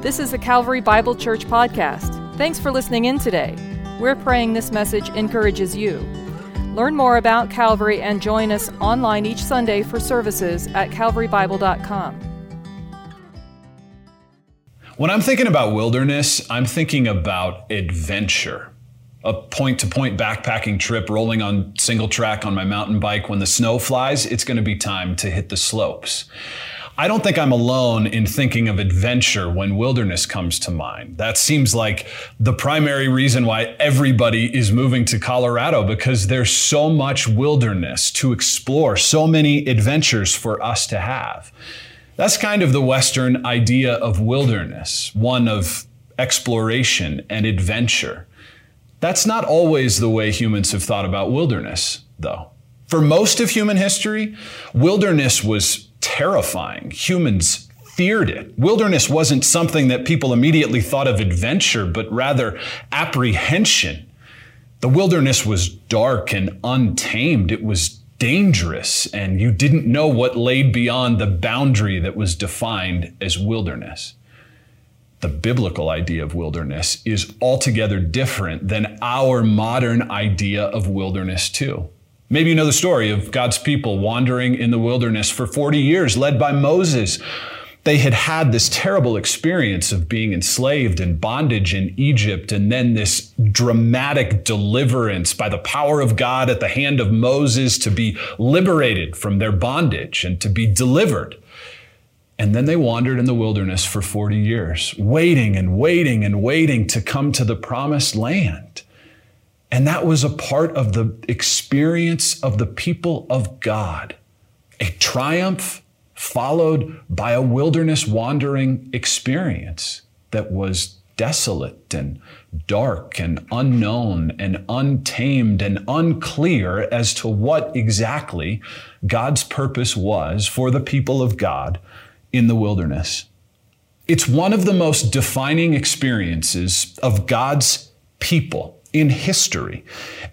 This is the Calvary Bible Church podcast. Thanks for listening in today. We're praying this message encourages you. Learn more about Calvary and join us online each Sunday for services at calvarybible.com. When I'm thinking about wilderness, I'm thinking about adventure. A point to point backpacking trip rolling on single track on my mountain bike. When the snow flies, it's going to be time to hit the slopes. I don't think I'm alone in thinking of adventure when wilderness comes to mind. That seems like the primary reason why everybody is moving to Colorado because there's so much wilderness to explore, so many adventures for us to have. That's kind of the Western idea of wilderness, one of exploration and adventure. That's not always the way humans have thought about wilderness, though. For most of human history, wilderness was terrifying. Humans feared it. Wilderness wasn't something that people immediately thought of adventure, but rather apprehension. The wilderness was dark and untamed. It was dangerous, and you didn't know what laid beyond the boundary that was defined as wilderness. The biblical idea of wilderness is altogether different than our modern idea of wilderness, too. Maybe you know the story of God's people wandering in the wilderness for 40 years, led by Moses. They had had this terrible experience of being enslaved and bondage in Egypt, and then this dramatic deliverance by the power of God at the hand of Moses to be liberated from their bondage and to be delivered. And then they wandered in the wilderness for 40 years, waiting and waiting and waiting to come to the promised land. And that was a part of the experience of the people of God. A triumph followed by a wilderness wandering experience that was desolate and dark and unknown and untamed and unclear as to what exactly God's purpose was for the people of God in the wilderness. It's one of the most defining experiences of God's people in history.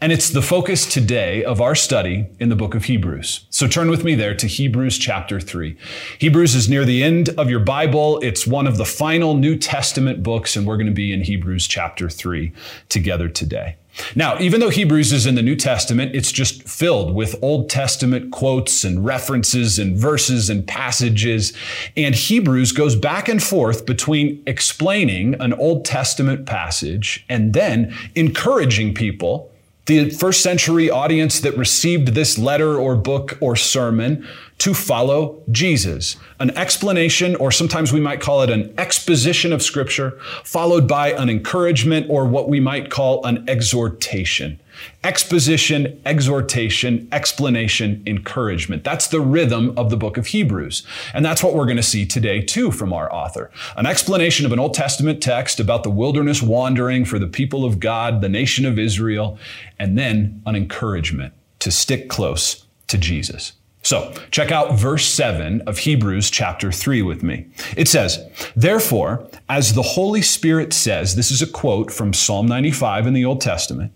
And it's the focus today of our study in the book of Hebrews. So turn with me there to Hebrews chapter 3. Hebrews is near the end of your Bible. It's one of the final New Testament books, and we're going to be in Hebrews chapter 3 together today. Now, even though Hebrews is in the New Testament, it's just filled with Old Testament quotes and references and verses and passages. And Hebrews goes back and forth between explaining an Old Testament passage and then encouraging people the first century audience that received this letter or book or sermon to follow Jesus. An explanation, or sometimes we might call it an exposition of scripture, followed by an encouragement or what we might call an exhortation. Exposition, exhortation, explanation, encouragement. That's the rhythm of the book of Hebrews. And that's what we're going to see today too from our author. An explanation of an Old Testament text about the wilderness wandering for the people of God, the nation of Israel, and then an encouragement to stick close to Jesus. So, check out verse 7 of Hebrews chapter 3 with me. It says, Therefore, as the Holy Spirit says, this is a quote from Psalm 95 in the Old Testament,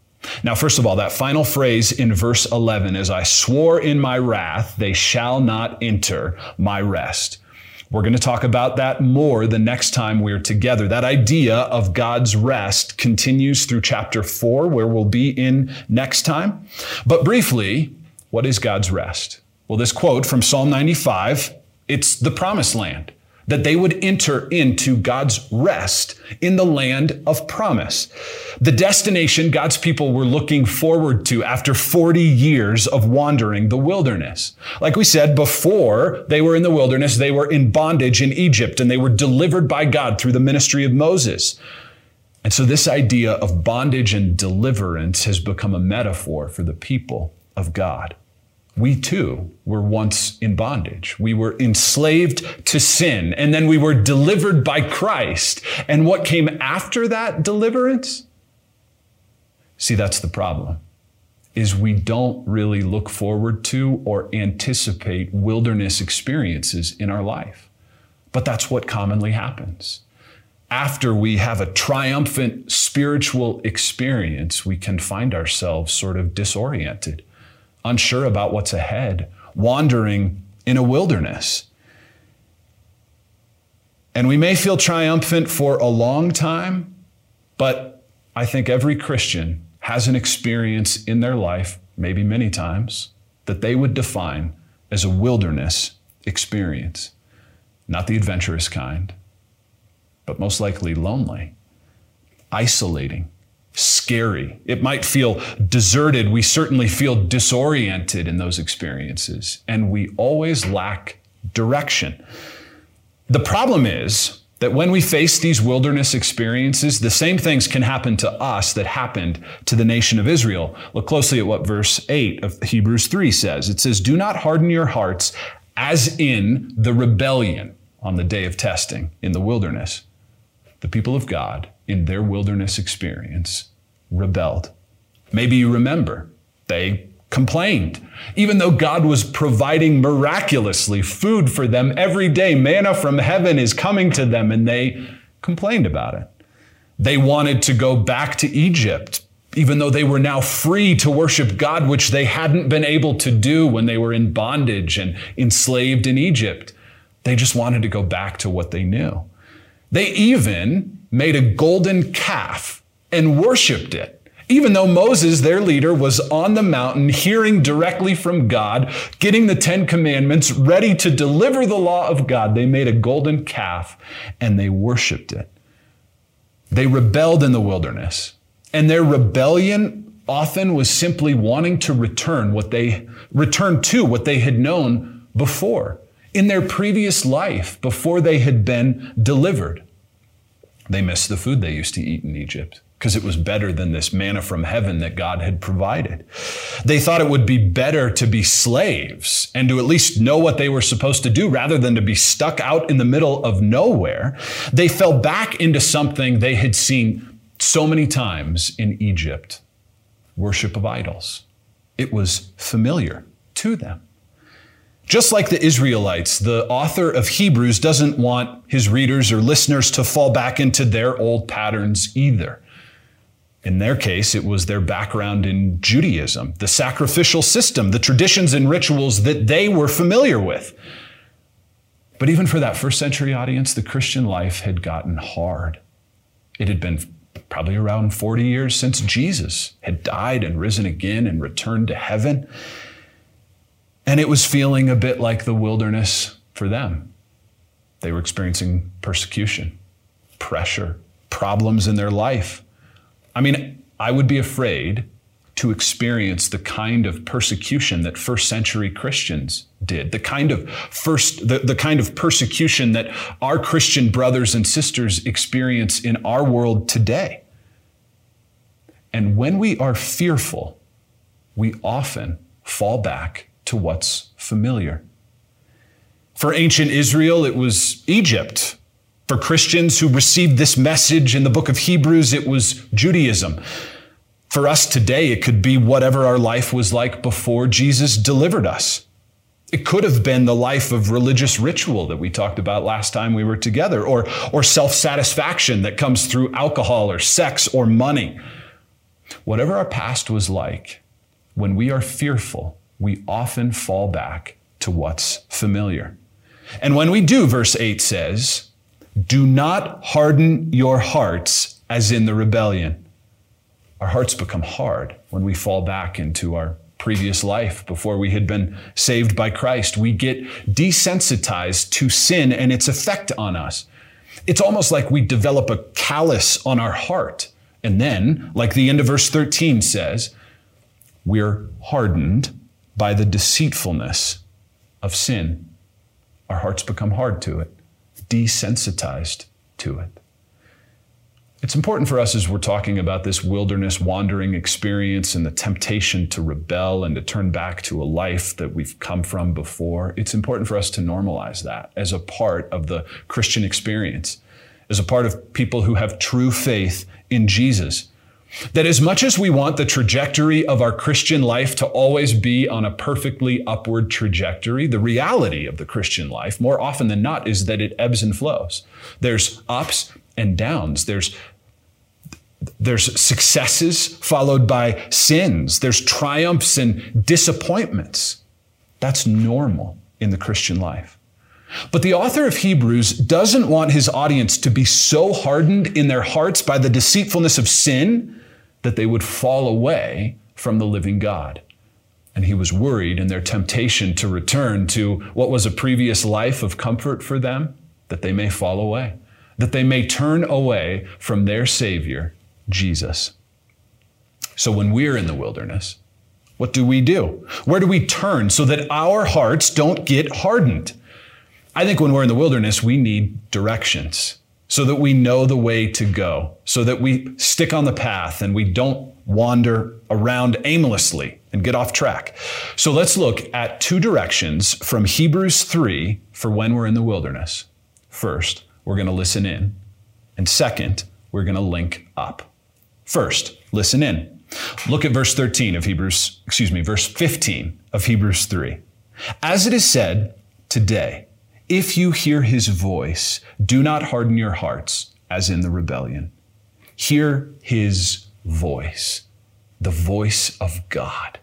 Now, first of all, that final phrase in verse 11, as I swore in my wrath, they shall not enter my rest. We're going to talk about that more the next time we're together. That idea of God's rest continues through chapter four, where we'll be in next time. But briefly, what is God's rest? Well, this quote from Psalm 95, it's the promised land, that they would enter into God's rest in the land of promise. The destination God's people were looking forward to after 40 years of wandering the wilderness. Like we said before they were in the wilderness, they were in bondage in Egypt and they were delivered by God through the ministry of Moses. And so this idea of bondage and deliverance has become a metaphor for the people of God we too were once in bondage. We were enslaved to sin, and then we were delivered by Christ. And what came after that deliverance? See, that's the problem. Is we don't really look forward to or anticipate wilderness experiences in our life. But that's what commonly happens. After we have a triumphant spiritual experience, we can find ourselves sort of disoriented, unsure about what's ahead, wandering in a wilderness. And we may feel triumphant for a long time, but I think every Christian has an experience in their life, maybe many times, that they would define as a wilderness experience. Not the adventurous kind, but most likely lonely, isolating, scary. It might feel deserted. We certainly feel disoriented in those experiences, and we always lack direction. The problem is that when we face these wilderness experiences, the same things can happen to us that happened to the nation of Israel. Look closely at what verse 8 of Hebrews 3 says. It says, Do not harden your hearts as in the rebellion on the day of testing in the wilderness. The people of God, in their wilderness experience, rebelled. Maybe you remember, they complained. Even though God was providing miraculously food for them every day, manna from heaven is coming to them, and they complained about it. They wanted to go back to Egypt, even though they were now free to worship God, which they hadn't been able to do when they were in bondage and enslaved in Egypt. They just wanted to go back to what they knew. They even made a golden calf and worshiped it even though Moses, their leader, was on the mountain hearing directly from God, getting the Ten Commandments, ready to deliver the law of God, they made a golden calf and they worshiped it. They rebelled in the wilderness. And their rebellion often was simply wanting to return what they return to what they had known before in their previous life before they had been delivered. They missed the food they used to eat in Egypt because it was better than this manna from heaven that God had provided. They thought it would be better to be slaves and to at least know what they were supposed to do rather than to be stuck out in the middle of nowhere. They fell back into something they had seen so many times in Egypt worship of idols. It was familiar to them. Just like the Israelites, the author of Hebrews doesn't want his readers or listeners to fall back into their old patterns either. In their case, it was their background in Judaism, the sacrificial system, the traditions and rituals that they were familiar with. But even for that first century audience, the Christian life had gotten hard. It had been probably around 40 years since Jesus had died and risen again and returned to heaven. And it was feeling a bit like the wilderness for them. They were experiencing persecution, pressure, problems in their life. I mean, I would be afraid to experience the kind of persecution that first century Christians did, the kind of first, the, the kind of persecution that our Christian brothers and sisters experience in our world today. And when we are fearful, we often fall back to what's familiar. For ancient Israel, it was Egypt for Christians who received this message in the book of Hebrews, it was Judaism. For us today, it could be whatever our life was like before Jesus delivered us. It could have been the life of religious ritual that we talked about last time we were together, or, or self satisfaction that comes through alcohol or sex or money. Whatever our past was like, when we are fearful, we often fall back to what's familiar. And when we do, verse 8 says, do not harden your hearts as in the rebellion. Our hearts become hard when we fall back into our previous life before we had been saved by Christ. We get desensitized to sin and its effect on us. It's almost like we develop a callus on our heart. And then, like the end of verse 13 says, we're hardened by the deceitfulness of sin. Our hearts become hard to it desensitized to it. It's important for us as we're talking about this wilderness wandering experience and the temptation to rebel and to turn back to a life that we've come from before. It's important for us to normalize that as a part of the Christian experience, as a part of people who have true faith in Jesus. That as much as we want the trajectory of our Christian life to always be on a perfectly upward trajectory, the reality of the Christian life, more often than not, is that it ebbs and flows. There's ups and downs. There's there's successes followed by sins. There's triumphs and disappointments. That's normal in the Christian life. But the author of Hebrews doesn't want his audience to be so hardened in their hearts by the deceitfulness of sin that they would fall away from the living God. And he was worried in their temptation to return to what was a previous life of comfort for them, that they may fall away, that they may turn away from their Savior, Jesus. So when we're in the wilderness, what do we do? Where do we turn so that our hearts don't get hardened? I think when we're in the wilderness, we need directions so that we know the way to go, so that we stick on the path and we don't wander around aimlessly and get off track. So let's look at two directions from Hebrews 3 for when we're in the wilderness. First, we're going to listen in. And second, we're going to link up. First, listen in. Look at verse 13 of Hebrews, excuse me, verse 15 of Hebrews 3. As it is said, today, if you hear his voice, do not harden your hearts as in the rebellion. Hear his voice, the voice of God,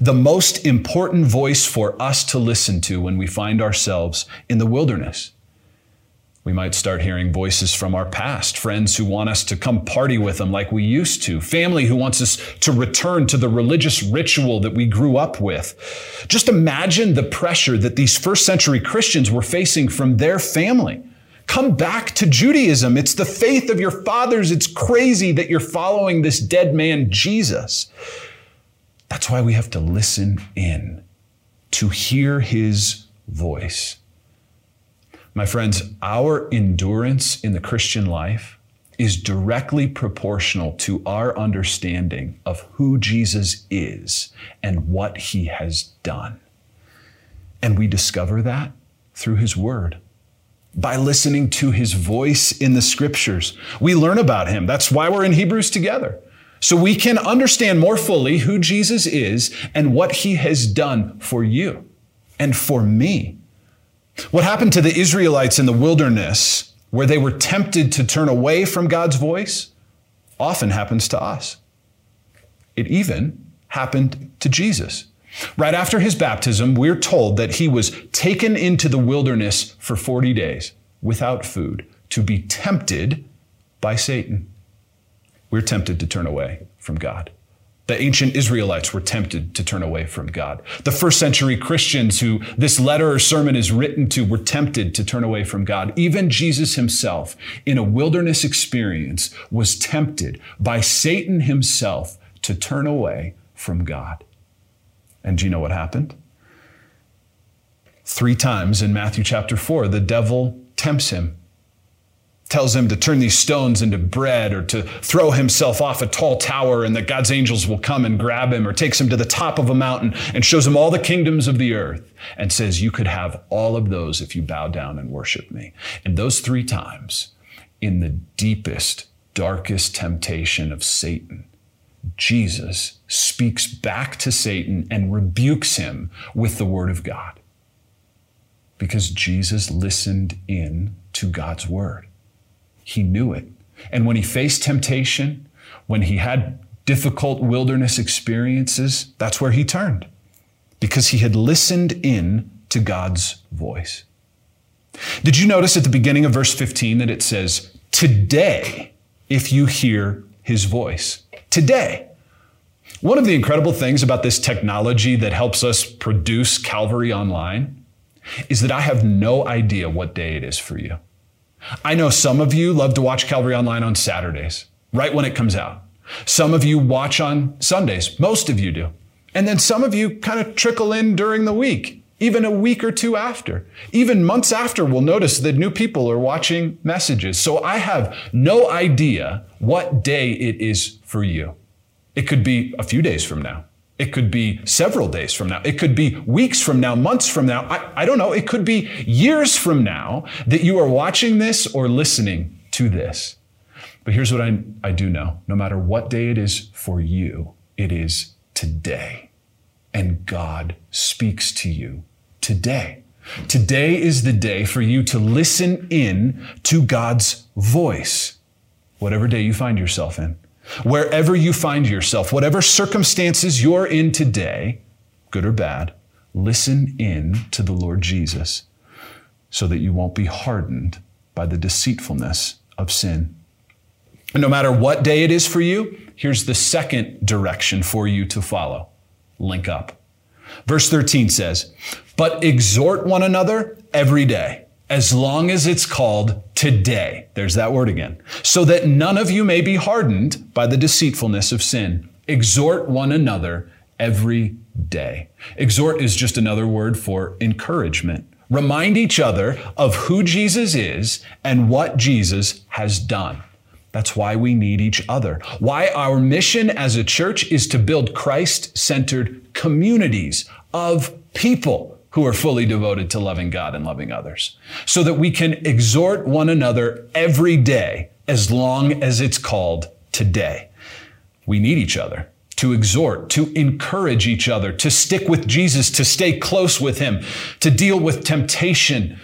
the most important voice for us to listen to when we find ourselves in the wilderness. We might start hearing voices from our past, friends who want us to come party with them like we used to, family who wants us to return to the religious ritual that we grew up with. Just imagine the pressure that these first century Christians were facing from their family. Come back to Judaism. It's the faith of your fathers. It's crazy that you're following this dead man, Jesus. That's why we have to listen in to hear his voice. My friends, our endurance in the Christian life is directly proportional to our understanding of who Jesus is and what he has done. And we discover that through his word. By listening to his voice in the scriptures, we learn about him. That's why we're in Hebrews together. So we can understand more fully who Jesus is and what he has done for you and for me. What happened to the Israelites in the wilderness, where they were tempted to turn away from God's voice, often happens to us. It even happened to Jesus. Right after his baptism, we're told that he was taken into the wilderness for 40 days without food to be tempted by Satan. We're tempted to turn away from God. The ancient Israelites were tempted to turn away from God. The first century Christians who this letter or sermon is written to were tempted to turn away from God. Even Jesus himself, in a wilderness experience, was tempted by Satan himself to turn away from God. And do you know what happened? Three times in Matthew chapter 4, the devil tempts him tells him to turn these stones into bread or to throw himself off a tall tower and that God's angels will come and grab him or takes him to the top of a mountain and shows him all the kingdoms of the earth and says, you could have all of those if you bow down and worship me. And those three times in the deepest, darkest temptation of Satan, Jesus speaks back to Satan and rebukes him with the word of God. Because Jesus listened in to God's word. He knew it. And when he faced temptation, when he had difficult wilderness experiences, that's where he turned because he had listened in to God's voice. Did you notice at the beginning of verse 15 that it says, Today, if you hear his voice? Today. One of the incredible things about this technology that helps us produce Calvary online is that I have no idea what day it is for you. I know some of you love to watch Calvary Online on Saturdays, right when it comes out. Some of you watch on Sundays. Most of you do. And then some of you kind of trickle in during the week, even a week or two after. Even months after, we'll notice that new people are watching messages. So I have no idea what day it is for you. It could be a few days from now. It could be several days from now. It could be weeks from now, months from now. I, I, don't know. It could be years from now that you are watching this or listening to this. But here's what I, I do know no matter what day it is for you, it is today. And God speaks to you today. Today is the day for you to listen in to God's voice, whatever day you find yourself in. Wherever you find yourself, whatever circumstances you're in today, good or bad, listen in to the Lord Jesus so that you won't be hardened by the deceitfulness of sin. And no matter what day it is for you, here's the second direction for you to follow link up. Verse 13 says, But exhort one another every day, as long as it's called today. There's that word again. So that none of you may be hardened by the deceitfulness of sin. Exhort one another every day. Exhort is just another word for encouragement. Remind each other of who Jesus is and what Jesus has done. That's why we need each other. Why our mission as a church is to build Christ centered communities of people who are fully devoted to loving God and loving others, so that we can exhort one another every day as long as it's called today. We need each other to exhort, to encourage each other, to stick with Jesus, to stay close with Him, to deal with temptation.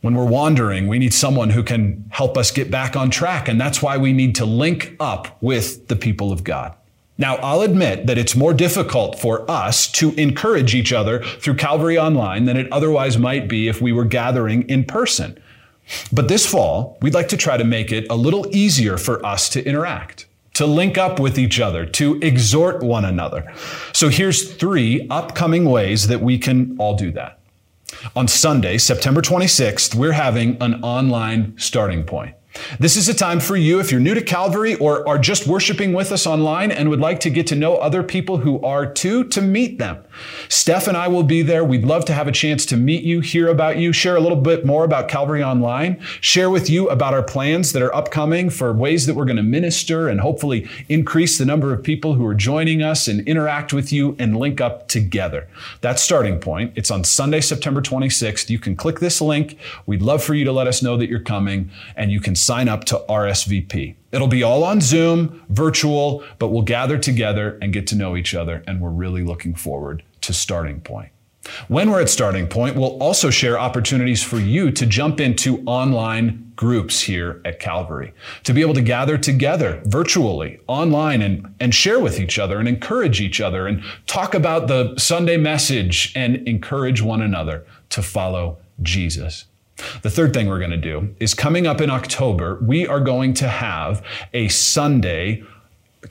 When we're wandering, we need someone who can help us get back on track. And that's why we need to link up with the people of God. Now, I'll admit that it's more difficult for us to encourage each other through Calvary Online than it otherwise might be if we were gathering in person. But this fall, we'd like to try to make it a little easier for us to interact to link up with each other, to exhort one another. So here's three upcoming ways that we can all do that. On Sunday, September 26th, we're having an online starting point. This is a time for you if you're new to Calvary or are just worshiping with us online and would like to get to know other people who are too, to meet them. Steph and I will be there. We'd love to have a chance to meet you, hear about you, share a little bit more about Calvary Online, share with you about our plans that are upcoming for ways that we're going to minister and hopefully increase the number of people who are joining us and interact with you and link up together. That's starting point. It's on Sunday, September 26th. You can click this link. We'd love for you to let us know that you're coming and you can sign up to RSVP. It'll be all on Zoom, virtual, but we'll gather together and get to know each other, and we're really looking forward to Starting Point. When we're at Starting Point, we'll also share opportunities for you to jump into online groups here at Calvary, to be able to gather together virtually, online, and, and share with each other and encourage each other and talk about the Sunday message and encourage one another to follow Jesus. The third thing we're going to do is coming up in October, we are going to have a Sunday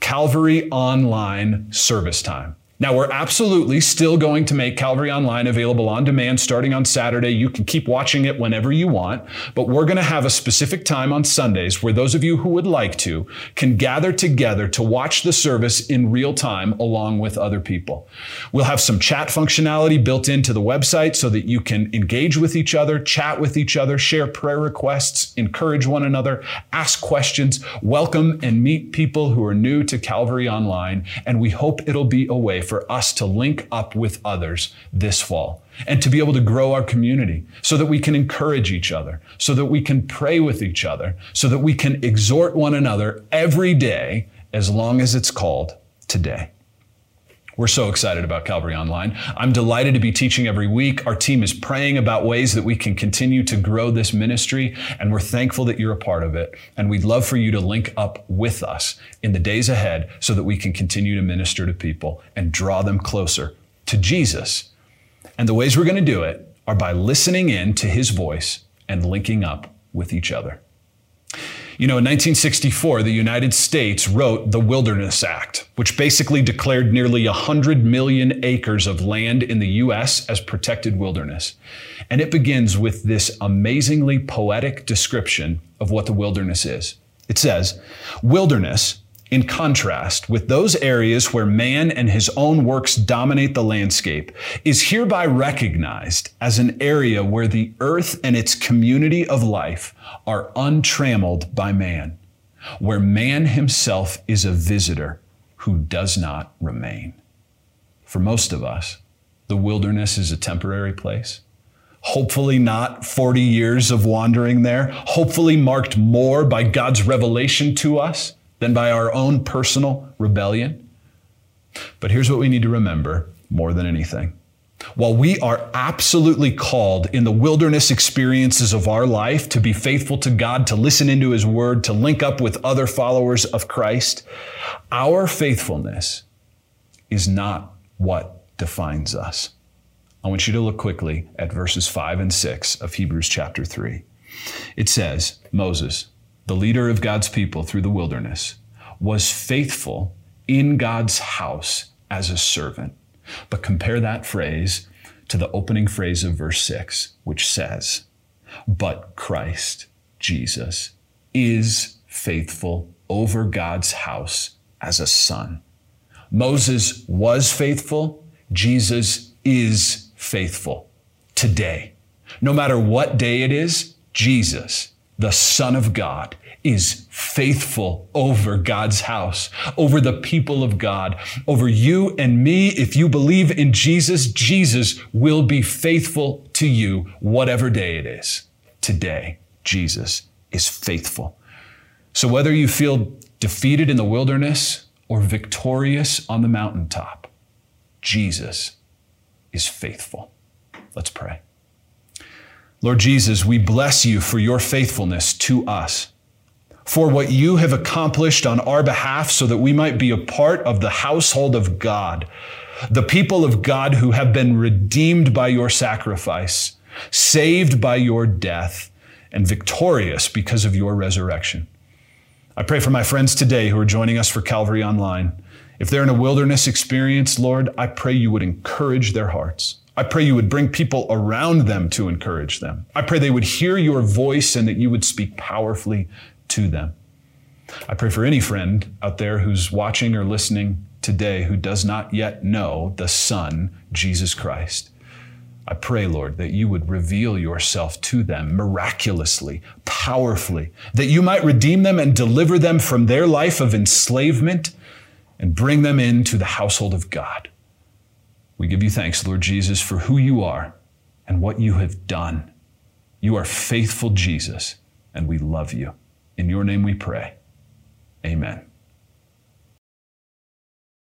Calvary online service time. Now, we're absolutely still going to make Calvary Online available on demand starting on Saturday. You can keep watching it whenever you want, but we're going to have a specific time on Sundays where those of you who would like to can gather together to watch the service in real time along with other people. We'll have some chat functionality built into the website so that you can engage with each other, chat with each other, share prayer requests, encourage one another, ask questions, welcome and meet people who are new to Calvary Online, and we hope it'll be a way for us to link up with others this fall and to be able to grow our community so that we can encourage each other, so that we can pray with each other, so that we can exhort one another every day as long as it's called today. We're so excited about Calvary Online. I'm delighted to be teaching every week. Our team is praying about ways that we can continue to grow this ministry, and we're thankful that you're a part of it. And we'd love for you to link up with us in the days ahead so that we can continue to minister to people and draw them closer to Jesus. And the ways we're going to do it are by listening in to his voice and linking up with each other. You know, in 1964, the United States wrote the Wilderness Act, which basically declared nearly 100 million acres of land in the U.S. as protected wilderness. And it begins with this amazingly poetic description of what the wilderness is. It says, Wilderness in contrast with those areas where man and his own works dominate the landscape, is hereby recognized as an area where the earth and its community of life are untrammeled by man, where man himself is a visitor who does not remain. For most of us, the wilderness is a temporary place. Hopefully, not 40 years of wandering there. Hopefully, marked more by God's revelation to us than by our own personal rebellion. But here's what we need to remember more than anything. While we are absolutely called in the wilderness experiences of our life to be faithful to God, to listen into His Word, to link up with other followers of Christ, our faithfulness is not what defines us. I want you to look quickly at verses 5 and 6 of Hebrews chapter 3. It says, Moses, the leader of God's people through the wilderness, was faithful in God's house as a servant. But compare that phrase to the opening phrase of verse 6, which says, But Christ, Jesus, is faithful over God's house as a son. Moses was faithful, Jesus is faithful today. No matter what day it is, Jesus, the Son of God, is faithful over God's house, over the people of God, over you and me. If you believe in Jesus, Jesus will be faithful to you, whatever day it is. Today, Jesus is faithful. So whether you feel defeated in the wilderness or victorious on the mountaintop, Jesus is faithful. Let's pray. Lord Jesus, we bless you for your faithfulness to us, for what you have accomplished on our behalf so that we might be a part of the household of God, the people of God who have been redeemed by your sacrifice, saved by your death, and victorious because of your resurrection. I pray for my friends today who are joining us for Calvary Online. If they're in a wilderness experience, Lord, I pray you would encourage their hearts. I pray you would bring people around them to encourage them. I pray they would hear your voice and that you would speak powerfully to them. I pray for any friend out there who's watching or listening today who does not yet know the Son, Jesus Christ. I pray, Lord, that you would reveal yourself to them miraculously, powerfully, that you might redeem them and deliver them from their life of enslavement and bring them into the household of God. We give you thanks, Lord Jesus, for who you are and what you have done. You are faithful, Jesus, and we love you. In your name we pray. Amen.